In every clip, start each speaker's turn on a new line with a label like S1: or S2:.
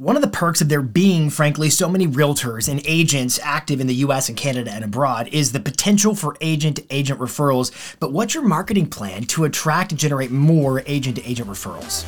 S1: One of the perks of there being, frankly, so many realtors and agents active in the US and Canada and abroad is the potential for agent to agent referrals. But what's your marketing plan to attract and generate more agent to agent referrals?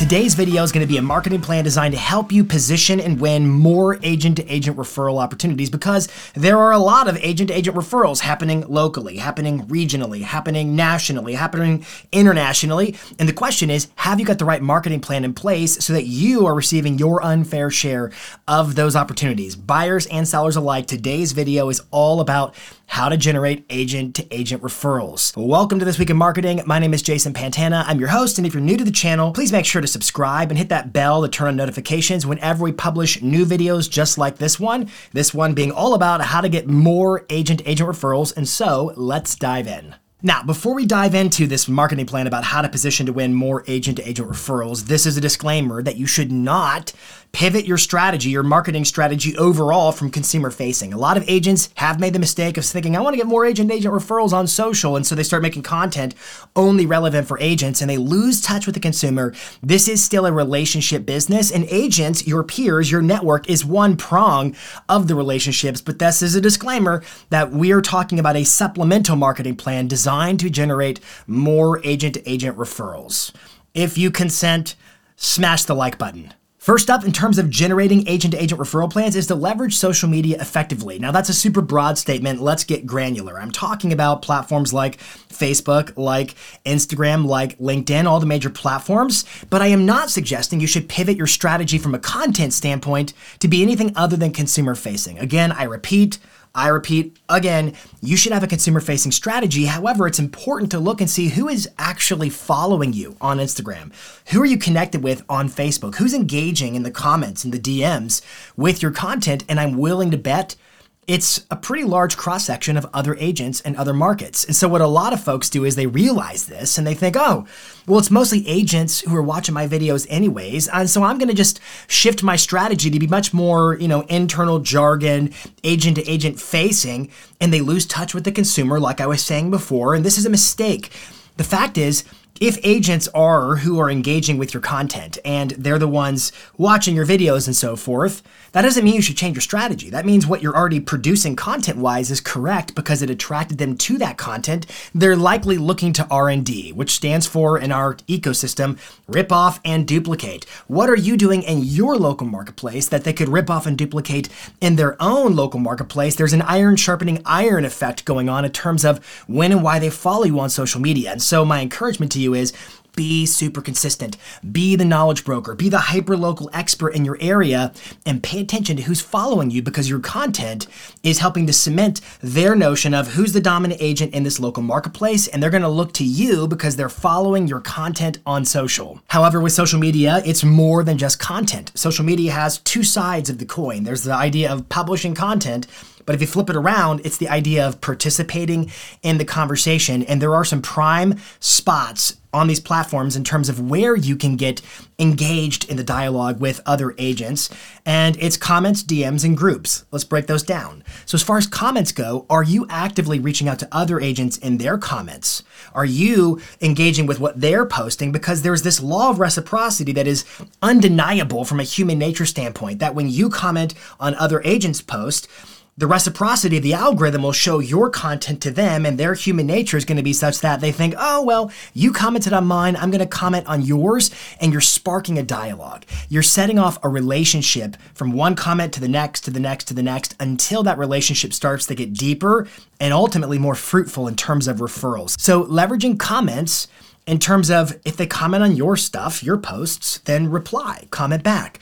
S1: Today's video is going to be a marketing plan designed to help you position and win more agent to agent referral opportunities because there are a lot of agent to agent referrals happening locally, happening regionally, happening nationally, happening internationally. And the question is have you got the right marketing plan in place so that you are receiving your unfair share of those opportunities? Buyers and sellers alike, today's video is all about how to generate agent to agent referrals. Welcome to This Week in Marketing. My name is Jason Pantana. I'm your host, and if you're new to the channel, please make sure to subscribe and hit that bell to turn on notifications whenever we publish new videos just like this one. This one being all about how to get more agent to agent referrals. And so let's dive in. Now, before we dive into this marketing plan about how to position to win more agent to agent referrals, this is a disclaimer that you should not pivot your strategy, your marketing strategy overall from consumer facing. A lot of agents have made the mistake of thinking, I want to get more agent agent referrals on social. And so they start making content only relevant for agents and they lose touch with the consumer. This is still a relationship business, and agents, your peers, your network is one prong of the relationships. But this is a disclaimer that we are talking about a supplemental marketing plan designed to generate more agent to agent referrals. If you consent, smash the like button. First up, in terms of generating agent to agent referral plans, is to leverage social media effectively. Now, that's a super broad statement. Let's get granular. I'm talking about platforms like Facebook, like Instagram, like LinkedIn, all the major platforms, but I am not suggesting you should pivot your strategy from a content standpoint to be anything other than consumer facing. Again, I repeat, I repeat again, you should have a consumer facing strategy. However, it's important to look and see who is actually following you on Instagram. Who are you connected with on Facebook? Who's engaging in the comments and the DMs with your content? And I'm willing to bet it's a pretty large cross section of other agents and other markets. And so, what a lot of folks do is they realize this and they think, oh, well, it's mostly agents who are watching my videos anyways. And so, I'm going to just shift my strategy to be much more, you know, internal jargon, agent to agent facing. And they lose touch with the consumer, like I was saying before. And this is a mistake. The fact is, if agents are who are engaging with your content and they're the ones watching your videos and so forth, that doesn't mean you should change your strategy. That means what you're already producing content-wise is correct because it attracted them to that content. They're likely looking to R&D, which stands for in our ecosystem, rip off and duplicate. What are you doing in your local marketplace that they could rip off and duplicate in their own local marketplace? There's an iron sharpening iron effect going on in terms of when and why they follow you on social media. And so my encouragement to you is be super consistent. Be the knowledge broker. Be the hyper local expert in your area and pay attention to who's following you because your content is helping to cement their notion of who's the dominant agent in this local marketplace. And they're going to look to you because they're following your content on social. However, with social media, it's more than just content. Social media has two sides of the coin. There's the idea of publishing content but if you flip it around, it's the idea of participating in the conversation. And there are some prime spots on these platforms in terms of where you can get engaged in the dialogue with other agents. And it's comments, DMs, and groups. Let's break those down. So, as far as comments go, are you actively reaching out to other agents in their comments? Are you engaging with what they're posting? Because there's this law of reciprocity that is undeniable from a human nature standpoint that when you comment on other agents' posts, the reciprocity of the algorithm will show your content to them, and their human nature is going to be such that they think, oh, well, you commented on mine, I'm going to comment on yours, and you're sparking a dialogue. You're setting off a relationship from one comment to the next, to the next, to the next, until that relationship starts to get deeper and ultimately more fruitful in terms of referrals. So, leveraging comments in terms of if they comment on your stuff, your posts, then reply, comment back.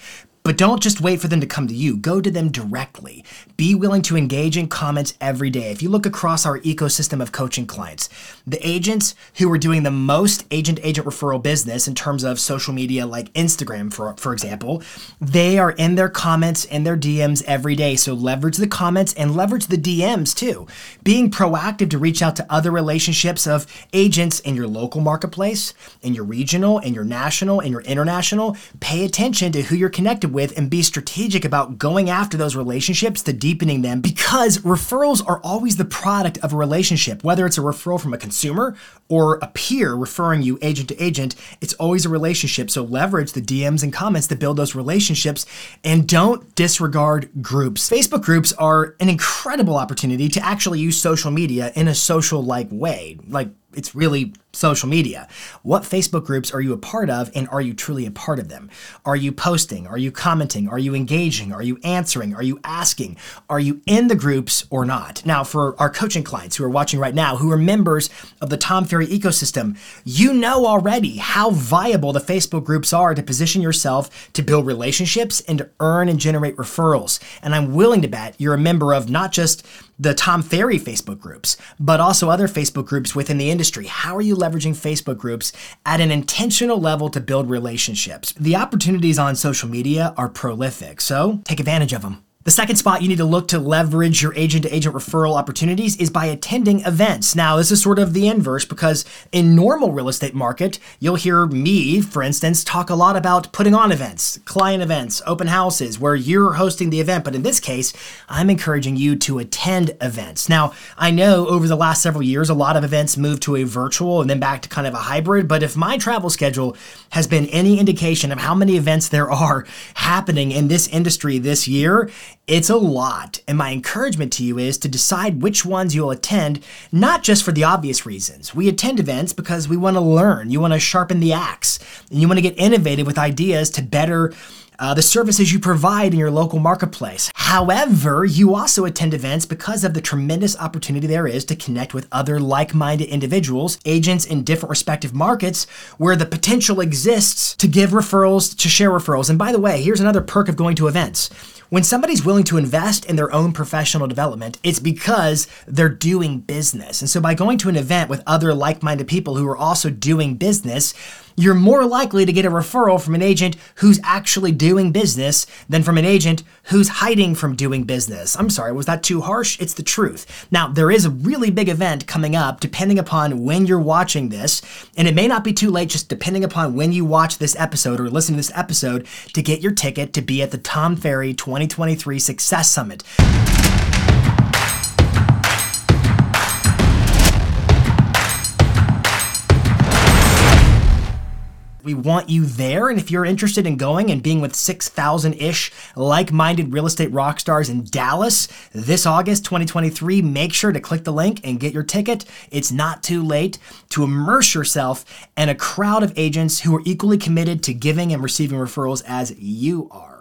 S1: But don't just wait for them to come to you. Go to them directly. Be willing to engage in comments every day. If you look across our ecosystem of coaching clients, the agents who are doing the most agent agent referral business in terms of social media like Instagram for for example, they are in their comments and their DMs every day. So leverage the comments and leverage the DMs too. Being proactive to reach out to other relationships of agents in your local marketplace, in your regional, in your national, in your international, pay attention to who you're connected with with and be strategic about going after those relationships, to deepening them, because referrals are always the product of a relationship. Whether it's a referral from a consumer or a peer referring you agent to agent, it's always a relationship. So leverage the DMs and comments to build those relationships and don't disregard groups. Facebook groups are an incredible opportunity to actually use social media in a social like way. Like it's really social media. What Facebook groups are you a part of and are you truly a part of them? Are you posting? Are you commenting? Are you engaging? Are you answering? Are you asking? Are you in the groups or not? Now, for our coaching clients who are watching right now, who are members of the Tom Ferry ecosystem, you know already how viable the Facebook groups are to position yourself to build relationships and to earn and generate referrals. And I'm willing to bet you're a member of not just the Tom Ferry Facebook groups, but also other Facebook groups within the industry. How are you leveraging Facebook groups at an intentional level to build relationships? The opportunities on social media are prolific, so take advantage of them. The second spot you need to look to leverage your agent to agent referral opportunities is by attending events. Now, this is sort of the inverse because in normal real estate market, you'll hear me, for instance, talk a lot about putting on events, client events, open houses where you're hosting the event. But in this case, I'm encouraging you to attend events. Now, I know over the last several years, a lot of events moved to a virtual and then back to kind of a hybrid. But if my travel schedule has been any indication of how many events there are happening in this industry this year, it's a lot, and my encouragement to you is to decide which ones you'll attend, not just for the obvious reasons. We attend events because we want to learn, you want to sharpen the axe, and you want to get innovative with ideas to better uh, the services you provide in your local marketplace. However, you also attend events because of the tremendous opportunity there is to connect with other like minded individuals, agents in different respective markets, where the potential exists to give referrals, to share referrals. And by the way, here's another perk of going to events. When somebody's willing to invest in their own professional development, it's because they're doing business. And so by going to an event with other like minded people who are also doing business, you're more likely to get a referral from an agent who's actually doing business than from an agent who's hiding from doing business. I'm sorry, was that too harsh? It's the truth. Now, there is a really big event coming up depending upon when you're watching this, and it may not be too late just depending upon when you watch this episode or listen to this episode to get your ticket to be at the Tom Ferry 2023 Success Summit. We want you there. And if you're interested in going and being with 6,000 ish like minded real estate rock stars in Dallas this August 2023, make sure to click the link and get your ticket. It's not too late to immerse yourself in a crowd of agents who are equally committed to giving and receiving referrals as you are.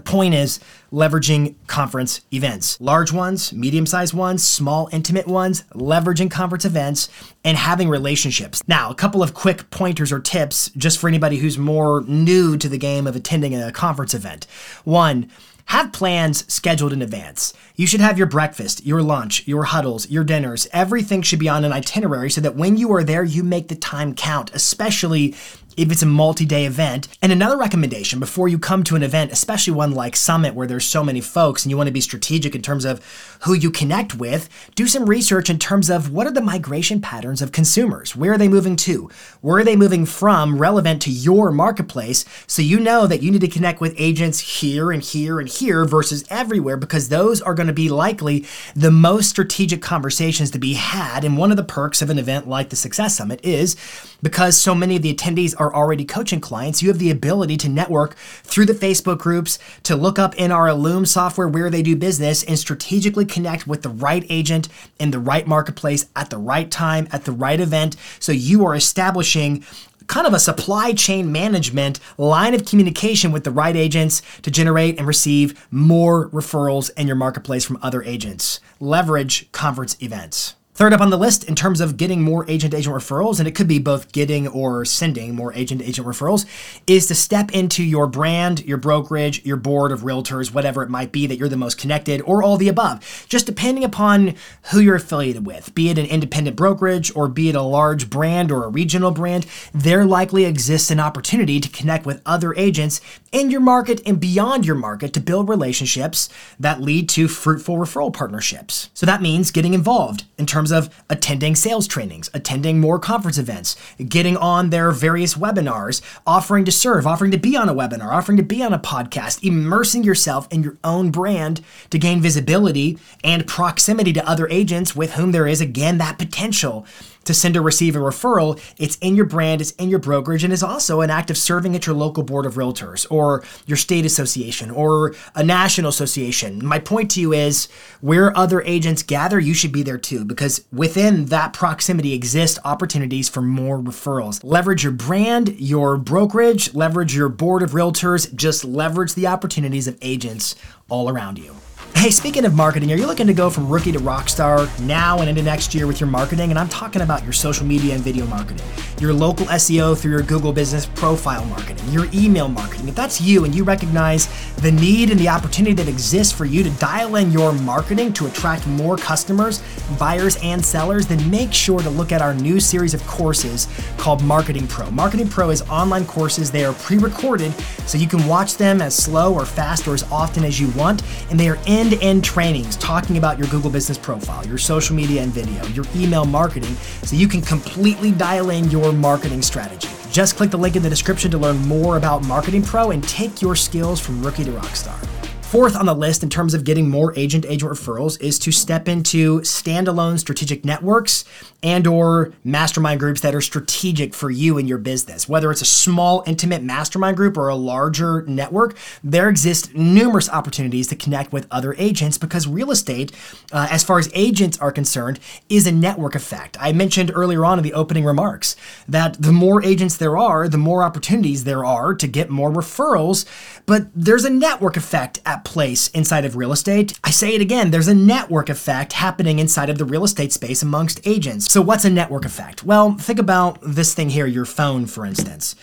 S1: The point is leveraging conference events, large ones, medium sized ones, small, intimate ones, leveraging conference events, and having relationships. Now, a couple of quick pointers or tips just for anybody who's more new to the game of attending a conference event. One, have plans scheduled in advance. You should have your breakfast, your lunch, your huddles, your dinners. Everything should be on an itinerary so that when you are there, you make the time count, especially if it's a multi day event. And another recommendation before you come to an event, especially one like Summit where there's so many folks and you want to be strategic in terms of who you connect with, do some research in terms of what are the migration patterns of consumers? Where are they moving to? Where are they moving from relevant to your marketplace? So you know that you need to connect with agents here and here and here versus everywhere because those are going to be likely the most strategic conversations to be had. And one of the perks of an event like the Success Summit is because so many of the attendees are already coaching clients, you have the ability to network through the Facebook groups, to look up in our Illume software where they do business, and strategically connect with the right agent in the right marketplace at the right time, at the right event. So you are establishing kind of a supply chain management line of communication with the right agents to generate and receive more referrals in your marketplace from other agents. Leverage conference events. Third up on the list in terms of getting more agent agent referrals, and it could be both getting or sending more agent agent referrals, is to step into your brand, your brokerage, your board of realtors, whatever it might be that you're the most connected, or all the above, just depending upon who you're affiliated with, be it an independent brokerage or be it a large brand or a regional brand, there likely exists an opportunity to connect with other agents in your market and beyond your market to build relationships that lead to fruitful referral partnerships. So that means getting involved in terms of attending sales trainings, attending more conference events, getting on their various webinars, offering to serve, offering to be on a webinar, offering to be on a podcast, immersing yourself in your own brand to gain visibility and proximity to other agents with whom there is, again, that potential to send or receive a referral, it's in your brand, it's in your brokerage, and is also an act of serving at your local board of realtors or your state association or a national association. My point to you is where other agents gather, you should be there too, because within that proximity exist opportunities for more referrals. Leverage your brand, your brokerage, leverage your board of realtors, just leverage the opportunities of agents all around you. Hey, speaking of marketing, are you looking to go from rookie to rock star now and into next year with your marketing? And I'm talking about your social media and video marketing, your local SEO through your Google business profile marketing, your email marketing. If that's you and you recognize the need and the opportunity that exists for you to dial in your marketing to attract more customers, buyers, and sellers, then make sure to look at our new series of courses called Marketing Pro. Marketing Pro is online courses. They are pre recorded so you can watch them as slow or fast or as often as you want, and they are end to end trainings talking about your Google business profile, your social media and video, your email marketing, so you can completely dial in your marketing strategy. Just click the link in the description to learn more about Marketing Pro and take your skills from rookie to rockstar. Fourth on the list in terms of getting more agent agent referrals is to step into standalone strategic networks and or mastermind groups that are strategic for you and your business. Whether it's a small intimate mastermind group or a larger network, there exist numerous opportunities to connect with other agents because real estate, uh, as far as agents are concerned, is a network effect. I mentioned earlier on in the opening remarks that the more agents there are, the more opportunities there are to get more referrals, but there's a network effect at place inside of real estate. I say it again, there's a network effect happening inside of the real estate space amongst agents. So, what's a network effect? Well, think about this thing here, your phone, for instance.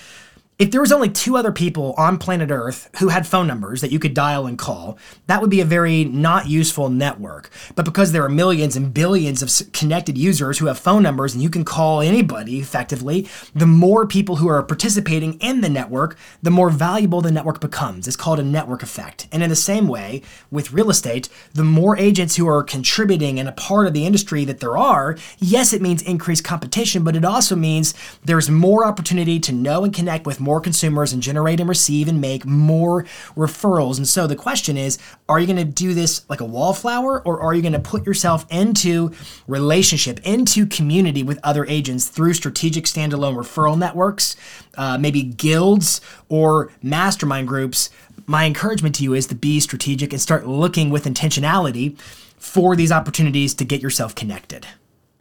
S1: If there was only two other people on planet Earth who had phone numbers that you could dial and call, that would be a very not useful network. But because there are millions and billions of connected users who have phone numbers and you can call anybody effectively, the more people who are participating in the network, the more valuable the network becomes. It's called a network effect. And in the same way, with real estate, the more agents who are contributing and a part of the industry that there are, yes, it means increased competition, but it also means there's more opportunity to know and connect with more consumers and generate and receive and make more referrals. And so the question is are you going to do this like a wallflower or are you going to put yourself into relationship, into community with other agents through strategic standalone referral networks, uh, maybe guilds or mastermind groups? My encouragement to you is to be strategic and start looking with intentionality for these opportunities to get yourself connected.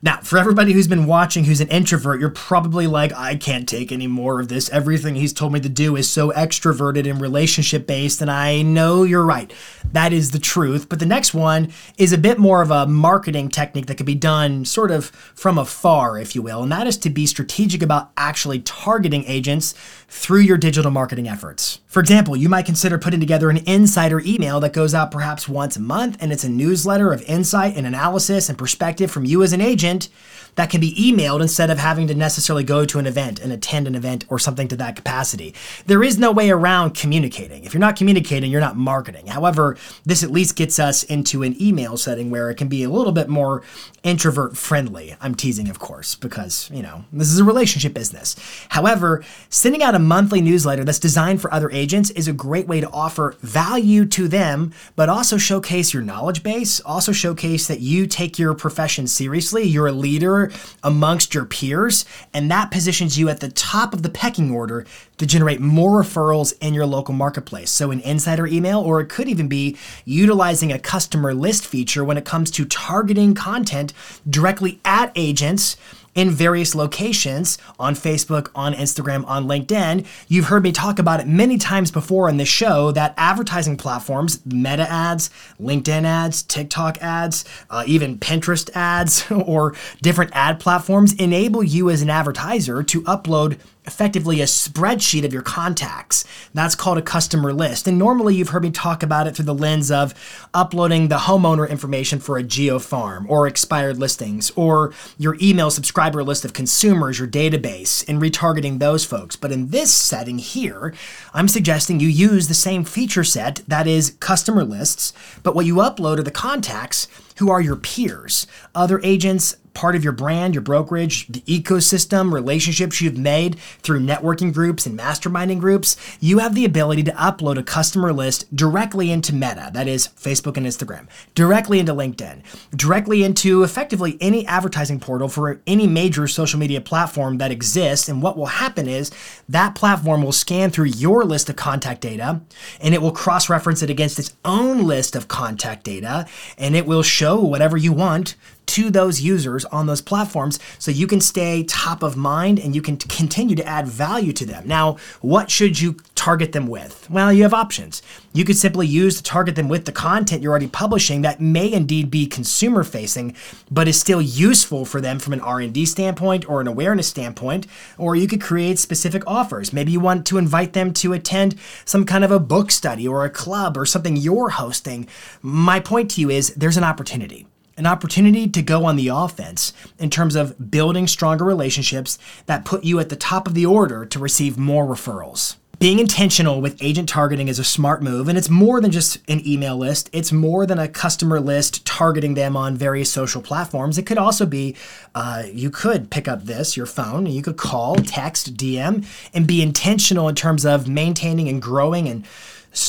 S1: Now, for everybody who's been watching who's an introvert, you're probably like, I can't take any more of this. Everything he's told me to do is so extroverted and relationship based, and I know you're right. That is the truth. But the next one is a bit more of a marketing technique that could be done sort of from afar, if you will, and that is to be strategic about actually targeting agents through your digital marketing efforts. For example, you might consider putting together an insider email that goes out perhaps once a month, and it's a newsletter of insight and analysis and perspective from you as an agent that can be emailed instead of having to necessarily go to an event and attend an event or something to that capacity. There is no way around communicating. If you're not communicating, you're not marketing. However, this at least gets us into an email setting where it can be a little bit more introvert friendly. I'm teasing, of course, because, you know, this is a relationship business. However, sending out a monthly newsletter that's designed for other agents is a great way to offer value to them, but also showcase your knowledge base, also showcase that you take your profession seriously, you're a leader amongst your peers, and that positions you at the top of the pecking order to generate more referrals in your local marketplace. So, an insider email, or it could even be utilizing a customer list feature when it comes to targeting content directly at agents in various locations on Facebook, on Instagram, on LinkedIn. You've heard me talk about it many times before in this show that advertising platforms, meta ads, LinkedIn ads, TikTok ads, uh, even Pinterest ads, or different ad platforms enable you as an advertiser to upload effectively a spreadsheet of your contacts. That's called a customer list. And normally you've heard me talk about it through the lens of uploading the homeowner information for a geo farm or expired listings or your email subscriber list of consumers, your database, and retargeting those folks. But in this setting here, I'm suggesting you use the same feature set that is customer lists, but what you upload are the contacts who are your peers, other agents, part of your brand, your brokerage, the ecosystem, relationships you've made through networking groups and masterminding groups, you have the ability to upload a customer list directly into Meta, that is Facebook and Instagram, directly into LinkedIn, directly into effectively any advertising portal for any major social media platform that exists. And what will happen is that platform will scan through your list of contact data and it will cross reference it against its own list of contact data and it will show whatever you want to those users on those platforms so you can stay top of mind and you can continue to add value to them. Now, what should you target them with? Well, you have options. You could simply use to target them with the content you're already publishing that may indeed be consumer facing but is still useful for them from an R&D standpoint or an awareness standpoint, or you could create specific offers. Maybe you want to invite them to attend some kind of a book study or a club or something you're hosting. My point to you is there's an opportunity an opportunity to go on the offense in terms of building stronger relationships that put you at the top of the order to receive more referrals. Being intentional with agent targeting is a smart move, and it's more than just an email list. It's more than a customer list targeting them on various social platforms. It could also be uh, you could pick up this, your phone, and you could call, text, DM, and be intentional in terms of maintaining and growing and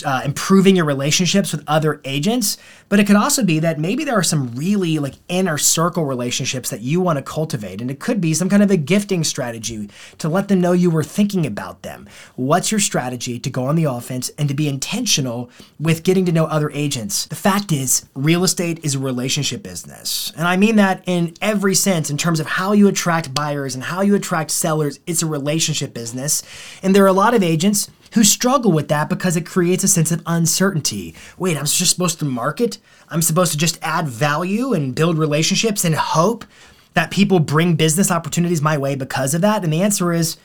S1: uh, improving your relationships with other agents, but it could also be that maybe there are some really like inner circle relationships that you want to cultivate. And it could be some kind of a gifting strategy to let them know you were thinking about them. What's your strategy to go on the offense and to be intentional with getting to know other agents? The fact is, real estate is a relationship business. And I mean that in every sense in terms of how you attract buyers and how you attract sellers. It's a relationship business. And there are a lot of agents who struggle with that because it creates a sense of uncertainty. Wait, I'm just supposed to market? I'm supposed to just add value and build relationships and hope that people bring business opportunities my way because of that? And the answer is,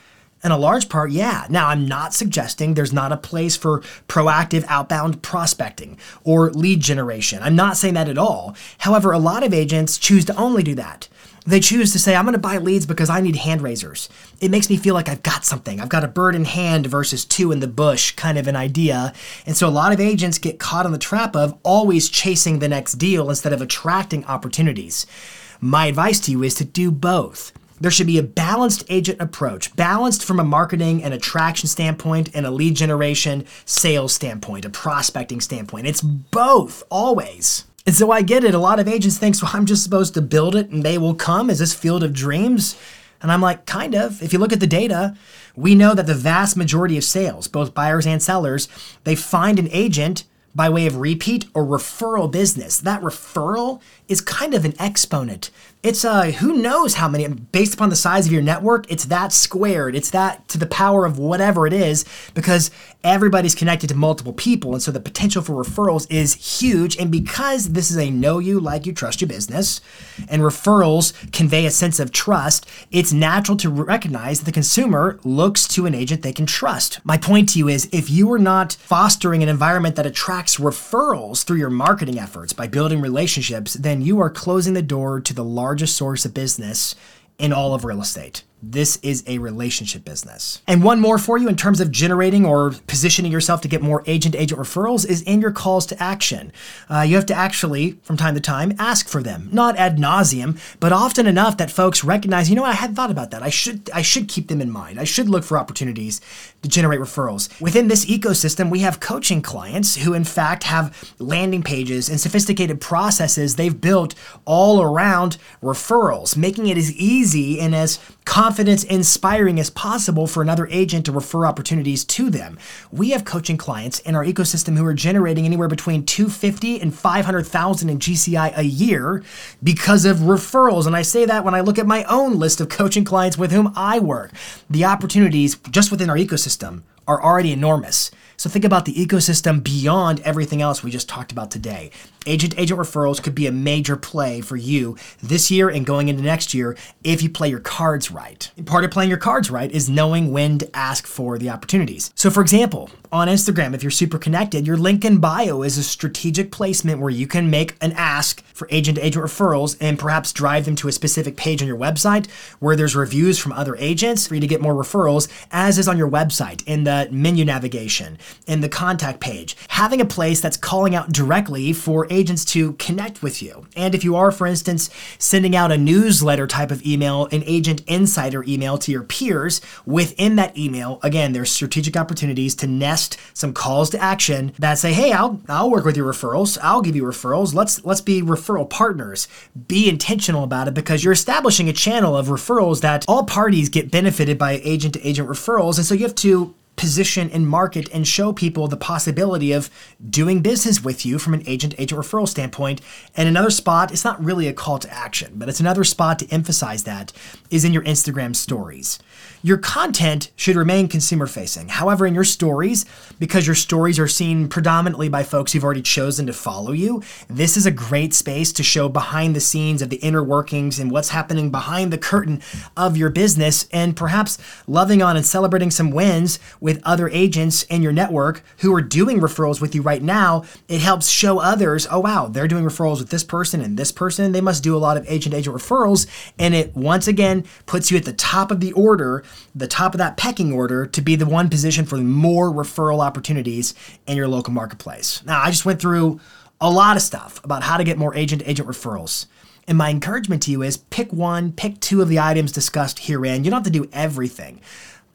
S1: in a large part, yeah. Now, I'm not suggesting there's not a place for proactive outbound prospecting or lead generation. I'm not saying that at all. However, a lot of agents choose to only do that. They choose to say, I'm going to buy leads because I need hand raisers. It makes me feel like I've got something. I've got a bird in hand versus two in the bush kind of an idea. And so a lot of agents get caught in the trap of always chasing the next deal instead of attracting opportunities. My advice to you is to do both. There should be a balanced agent approach, balanced from a marketing and attraction standpoint and a lead generation sales standpoint, a prospecting standpoint. It's both always. And so I get it. A lot of agents think, well, I'm just supposed to build it and they will come. Is this field of dreams? And I'm like, kind of. If you look at the data, we know that the vast majority of sales, both buyers and sellers, they find an agent by way of repeat or referral business. That referral is kind of an exponent. It's a who knows how many based upon the size of your network, it's that squared. It's that to the power of whatever it is because everybody's connected to multiple people and so the potential for referrals is huge and because this is a know you like you trust you business and referrals convey a sense of trust, it's natural to recognize that the consumer looks to an agent they can trust. My point to you is if you are not fostering an environment that attracts referrals through your marketing efforts by building relationships, then you are closing the door to the largest source of business in all of real estate. This is a relationship business. And one more for you in terms of generating or positioning yourself to get more agent agent referrals is in your calls to action. Uh, you have to actually, from time to time, ask for them, not ad nauseum, but often enough that folks recognize, you know, I hadn't thought about that. I should I should keep them in mind. I should look for opportunities to generate referrals. Within this ecosystem, we have coaching clients who, in fact, have landing pages and sophisticated processes they've built all around referrals, making it as easy and as confidence inspiring as possible for another agent to refer opportunities to them. We have coaching clients in our ecosystem who are generating anywhere between 250 and 500,000 in GCI a year because of referrals. And I say that when I look at my own list of coaching clients with whom I work. The opportunities just within our ecosystem are already enormous. So think about the ecosystem beyond everything else we just talked about today. Agent agent referrals could be a major play for you this year and going into next year if you play your cards right. And part of playing your cards right is knowing when to ask for the opportunities. So, for example, on Instagram, if you're super connected, your link in bio is a strategic placement where you can make an ask for agent to agent referrals and perhaps drive them to a specific page on your website where there's reviews from other agents for you to get more referrals, as is on your website in the menu navigation, in the contact page. Having a place that's calling out directly for agents to connect with you. And if you are, for instance, sending out a newsletter type of email, an agent insider email to your peers, within that email, again, there's strategic opportunities to nest some calls to action that say, hey, I'll, I'll work with your referrals. I'll give you referrals. Let's, let's be referral partners. Be intentional about it because you're establishing a channel of referrals that all parties get benefited by agent to agent referrals. And so you have to position and market and show people the possibility of doing business with you from an agent agent referral standpoint. And another spot, it's not really a call to action, but it's another spot to emphasize that is in your Instagram stories. Your content should remain consumer facing. However, in your stories, because your stories are seen predominantly by folks who've already chosen to follow you, this is a great space to show behind the scenes of the inner workings and what's happening behind the curtain of your business and perhaps loving on and celebrating some wins with other agents in your network who are doing referrals with you right now. It helps show others, oh wow, they're doing referrals with this person and this person. They must do a lot of agent agent referrals. And it once again puts you at the top of the order the top of that pecking order to be the one position for more referral opportunities in your local marketplace. Now, I just went through a lot of stuff about how to get more agent agent referrals. And my encouragement to you is pick one, pick two of the items discussed herein. You don't have to do everything.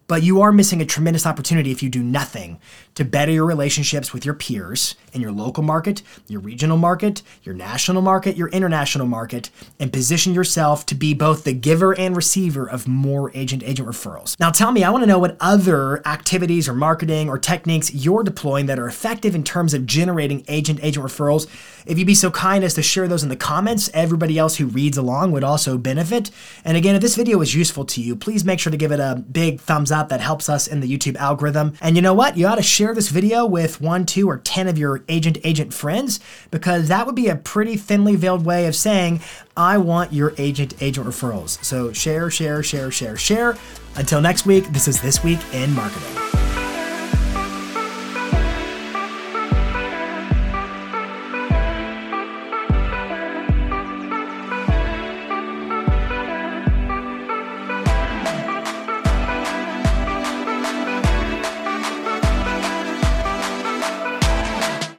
S1: But you are missing a tremendous opportunity if you do nothing to better your relationships with your peers in your local market, your regional market, your national market, your international market, and position yourself to be both the giver and receiver of more agent agent referrals. Now, tell me, I want to know what other activities or marketing or techniques you're deploying that are effective in terms of generating agent agent referrals. If you'd be so kind as to share those in the comments, everybody else who reads along would also benefit. And again, if this video was useful to you, please make sure to give it a big thumbs up. That helps us in the YouTube algorithm. And you know what? You ought to share this video with one, two, or 10 of your agent agent friends because that would be a pretty thinly veiled way of saying, I want your agent agent referrals. So share, share, share, share, share. Until next week, this is This Week in Marketing.